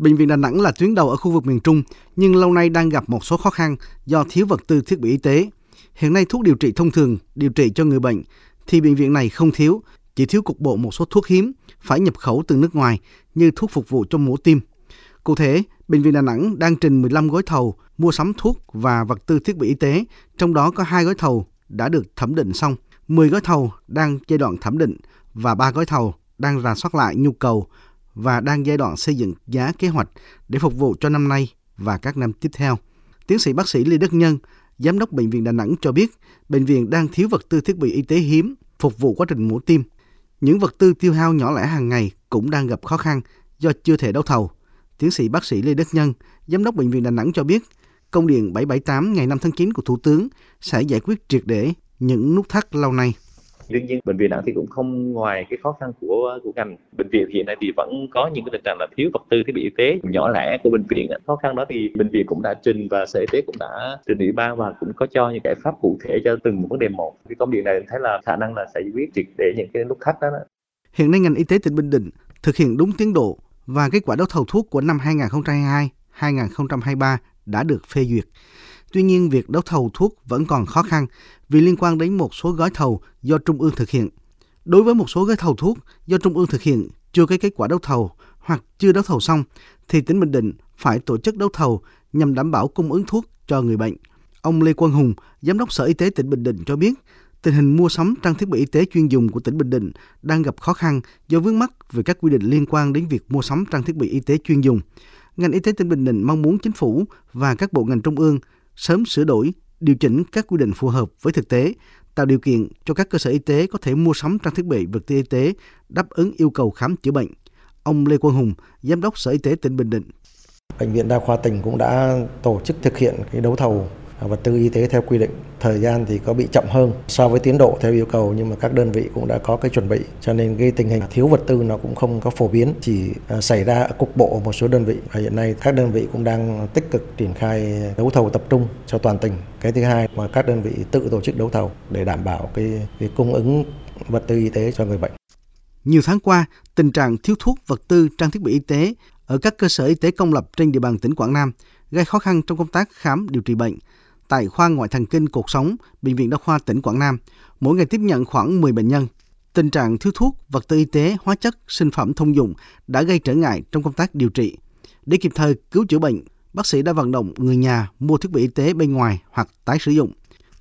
Bệnh viện Đà Nẵng là tuyến đầu ở khu vực miền Trung, nhưng lâu nay đang gặp một số khó khăn do thiếu vật tư thiết bị y tế. Hiện nay thuốc điều trị thông thường, điều trị cho người bệnh thì bệnh viện này không thiếu, chỉ thiếu cục bộ một số thuốc hiếm phải nhập khẩu từ nước ngoài như thuốc phục vụ cho mổ tim. Cụ thể, Bệnh viện Đà Nẵng đang trình 15 gói thầu mua sắm thuốc và vật tư thiết bị y tế, trong đó có hai gói thầu đã được thẩm định xong, 10 gói thầu đang giai đoạn thẩm định và 3 gói thầu đang rà soát lại nhu cầu và đang giai đoạn xây dựng giá kế hoạch để phục vụ cho năm nay và các năm tiếp theo. Tiến sĩ bác sĩ Lê Đức Nhân, Giám đốc Bệnh viện Đà Nẵng cho biết, bệnh viện đang thiếu vật tư thiết bị y tế hiếm phục vụ quá trình mổ tim. Những vật tư tiêu hao nhỏ lẻ hàng ngày cũng đang gặp khó khăn do chưa thể đấu thầu. Tiến sĩ bác sĩ Lê Đức Nhân, Giám đốc Bệnh viện Đà Nẵng cho biết, công điện 778 ngày 5 tháng 9 của Thủ tướng sẽ giải quyết triệt để những nút thắt lâu nay đương nhiên bệnh viện nặng thì cũng không ngoài cái khó khăn của của ngành bệnh viện hiện nay thì vẫn có những cái tình trạng là thiếu vật tư thiết bị y tế nhỏ lẻ của bệnh viện khó khăn đó thì bệnh viện cũng đã trình và sở y tế cũng đã trình ủy ban và cũng có cho những giải pháp cụ thể cho từng một vấn đề một cái công điện này thấy là khả năng là sẽ giải quyết triệt để những cái nút thắt đó, đó. Hiện nay ngành y tế tỉnh Bình Định thực hiện đúng tiến độ và kết quả đấu thầu thuốc của năm 2022-2023 đã được phê duyệt. Tuy nhiên, việc đấu thầu thuốc vẫn còn khó khăn vì liên quan đến một số gói thầu do Trung ương thực hiện. Đối với một số gói thầu thuốc do Trung ương thực hiện chưa có kết quả đấu thầu hoặc chưa đấu thầu xong, thì tỉnh Bình Định phải tổ chức đấu thầu nhằm đảm bảo cung ứng thuốc cho người bệnh. Ông Lê Quang Hùng, Giám đốc Sở Y tế tỉnh Bình Định cho biết, tình hình mua sắm trang thiết bị y tế chuyên dùng của tỉnh Bình Định đang gặp khó khăn do vướng mắc về các quy định liên quan đến việc mua sắm trang thiết bị y tế chuyên dùng. Ngành y tế tỉnh Bình Định mong muốn chính phủ và các bộ ngành trung ương sớm sửa đổi, điều chỉnh các quy định phù hợp với thực tế, tạo điều kiện cho các cơ sở y tế có thể mua sắm trang thiết bị vật tư y tế đáp ứng yêu cầu khám chữa bệnh. Ông Lê Quang Hùng, Giám đốc Sở Y tế tỉnh Bình Định. Bệnh viện Đa khoa tỉnh cũng đã tổ chức thực hiện cái đấu thầu Ờ, vật tư y tế theo quy định. Thời gian thì có bị chậm hơn so với tiến độ theo yêu cầu nhưng mà các đơn vị cũng đã có cái chuẩn bị cho nên cái tình hình thiếu vật tư nó cũng không có phổ biến, chỉ ờ, xảy ra cục bộ ở một số đơn vị và hiện nay các đơn vị cũng đang tích cực triển khai đấu thầu tập trung cho toàn tỉnh. Cái thứ hai mà các đơn vị tự tổ chức đấu thầu để đảm bảo cái, cái cung ứng vật tư y tế cho người bệnh. Nhiều tháng qua, tình trạng thiếu thuốc, vật tư, trang thiết bị y tế ở các cơ sở y tế công lập trên địa bàn tỉnh Quảng Nam gây khó khăn trong công tác khám điều trị bệnh, tại khoa ngoại thần kinh cuộc sống, Bệnh viện Đa khoa tỉnh Quảng Nam, mỗi ngày tiếp nhận khoảng 10 bệnh nhân. Tình trạng thiếu thuốc, vật tư y tế, hóa chất, sinh phẩm thông dụng đã gây trở ngại trong công tác điều trị. Để kịp thời cứu chữa bệnh, bác sĩ đã vận động người nhà mua thiết bị y tế bên ngoài hoặc tái sử dụng.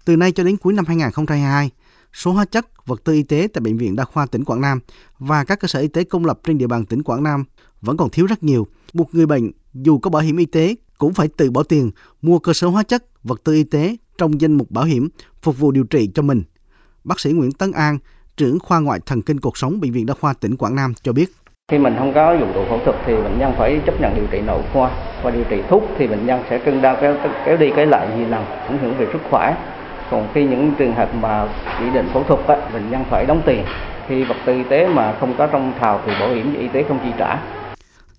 Từ nay cho đến cuối năm 2022, số hóa chất, vật tư y tế tại Bệnh viện Đa khoa tỉnh Quảng Nam và các cơ sở y tế công lập trên địa bàn tỉnh Quảng Nam vẫn còn thiếu rất nhiều. Một người bệnh dù có bảo hiểm y tế cũng phải tự bỏ tiền mua cơ sở hóa chất, vật tư y tế trong danh mục bảo hiểm phục vụ điều trị cho mình. Bác sĩ Nguyễn Tấn An, trưởng khoa ngoại thần kinh cuộc sống Bệnh viện Đa khoa tỉnh Quảng Nam cho biết. Khi mình không có dụng cụ phẫu thuật thì bệnh nhân phải chấp nhận điều trị nội khoa và điều trị thuốc thì bệnh nhân sẽ cân đau kéo, kéo đi cái lại nhiều lần, ảnh hưởng về sức khỏe. Còn khi những trường hợp mà chỉ định phẫu thuật á, bệnh nhân phải đóng tiền. Khi vật tư y tế mà không có trong thầu thì bảo hiểm y tế không chi trả.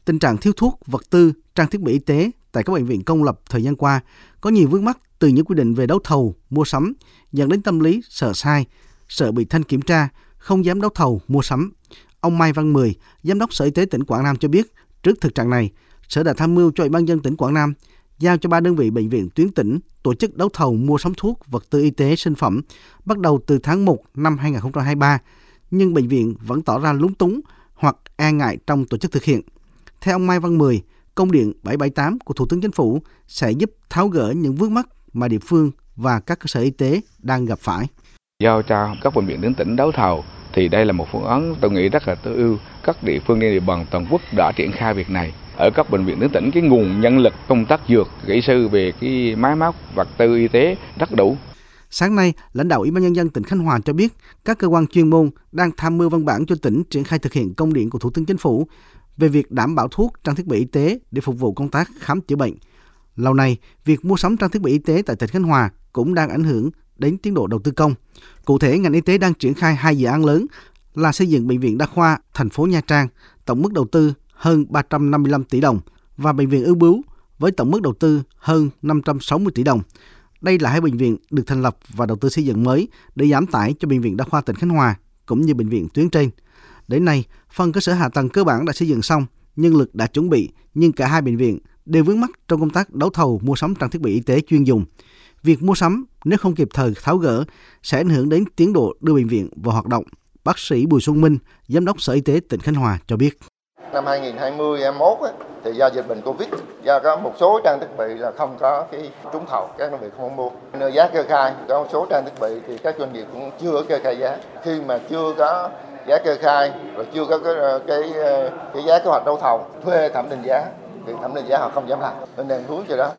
Tình trạng thiếu thuốc, vật tư, trang thiết bị y tế tại các bệnh viện công lập thời gian qua có nhiều vướng mắc từ những quy định về đấu thầu, mua sắm, dẫn đến tâm lý sợ sai, sợ bị thanh kiểm tra, không dám đấu thầu, mua sắm. Ông Mai Văn Mười, Giám đốc Sở Y tế tỉnh Quảng Nam cho biết, trước thực trạng này, Sở đã tham mưu cho Ủy ban dân tỉnh Quảng Nam giao cho ba đơn vị bệnh viện tuyến tỉnh tổ chức đấu thầu mua sắm thuốc, vật tư y tế, sinh phẩm bắt đầu từ tháng 1 năm 2023, nhưng bệnh viện vẫn tỏ ra lúng túng hoặc e ngại trong tổ chức thực hiện. Theo ông Mai Văn Mười, công điện 778 của Thủ tướng Chính phủ sẽ giúp tháo gỡ những vướng mắc mà địa phương và các cơ sở y tế đang gặp phải. Giao cho các bệnh viện tuyến tỉnh đấu thầu thì đây là một phương án tôi nghĩ rất là tối ưu. Các địa phương trên địa bàn toàn quốc đã triển khai việc này. Ở các bệnh viện tuyến tỉnh cái nguồn nhân lực công tác dược, kỹ sư về cái máy móc, vật tư y tế rất đủ. Sáng nay, lãnh đạo Ủy ban nhân dân tỉnh Khánh Hòa cho biết các cơ quan chuyên môn đang tham mưu văn bản cho tỉnh triển khai thực hiện công điện của Thủ tướng Chính phủ về việc đảm bảo thuốc, trang thiết bị y tế để phục vụ công tác khám chữa bệnh. Lâu nay, việc mua sắm trang thiết bị y tế tại tỉnh Khánh Hòa cũng đang ảnh hưởng đến tiến độ đầu tư công. Cụ thể, ngành y tế đang triển khai hai dự án lớn là xây dựng bệnh viện đa khoa thành phố Nha Trang, tổng mức đầu tư hơn 355 tỷ đồng và bệnh viện ưu bướu với tổng mức đầu tư hơn 560 tỷ đồng. Đây là hai bệnh viện được thành lập và đầu tư xây dựng mới để giảm tải cho bệnh viện đa khoa tỉnh Khánh Hòa cũng như bệnh viện tuyến trên. Đến nay, phần cơ sở hạ tầng cơ bản đã xây dựng xong, nhân lực đã chuẩn bị, nhưng cả hai bệnh viện đều vướng mắc trong công tác đấu thầu mua sắm trang thiết bị y tế chuyên dùng. Việc mua sắm nếu không kịp thời tháo gỡ sẽ ảnh hưởng đến tiến độ đưa bệnh viện vào hoạt động. Bác sĩ Bùi Xuân Minh, Giám đốc Sở Y tế tỉnh Khánh Hòa cho biết. Năm 2020 21 thì do dịch bệnh Covid, do có một số trang thiết bị là không có cái trúng thầu, các đơn vị không mua. Nơi giá kê khai, có một số trang thiết bị thì các doanh nghiệp cũng chưa có kê khai giá. Khi mà chưa có giá kê khai rồi chưa có cái cái, cái giá kế hoạch đấu thầu thuê thẩm định giá thì thẩm định giá họ không dám làm nên đang hướng cho đó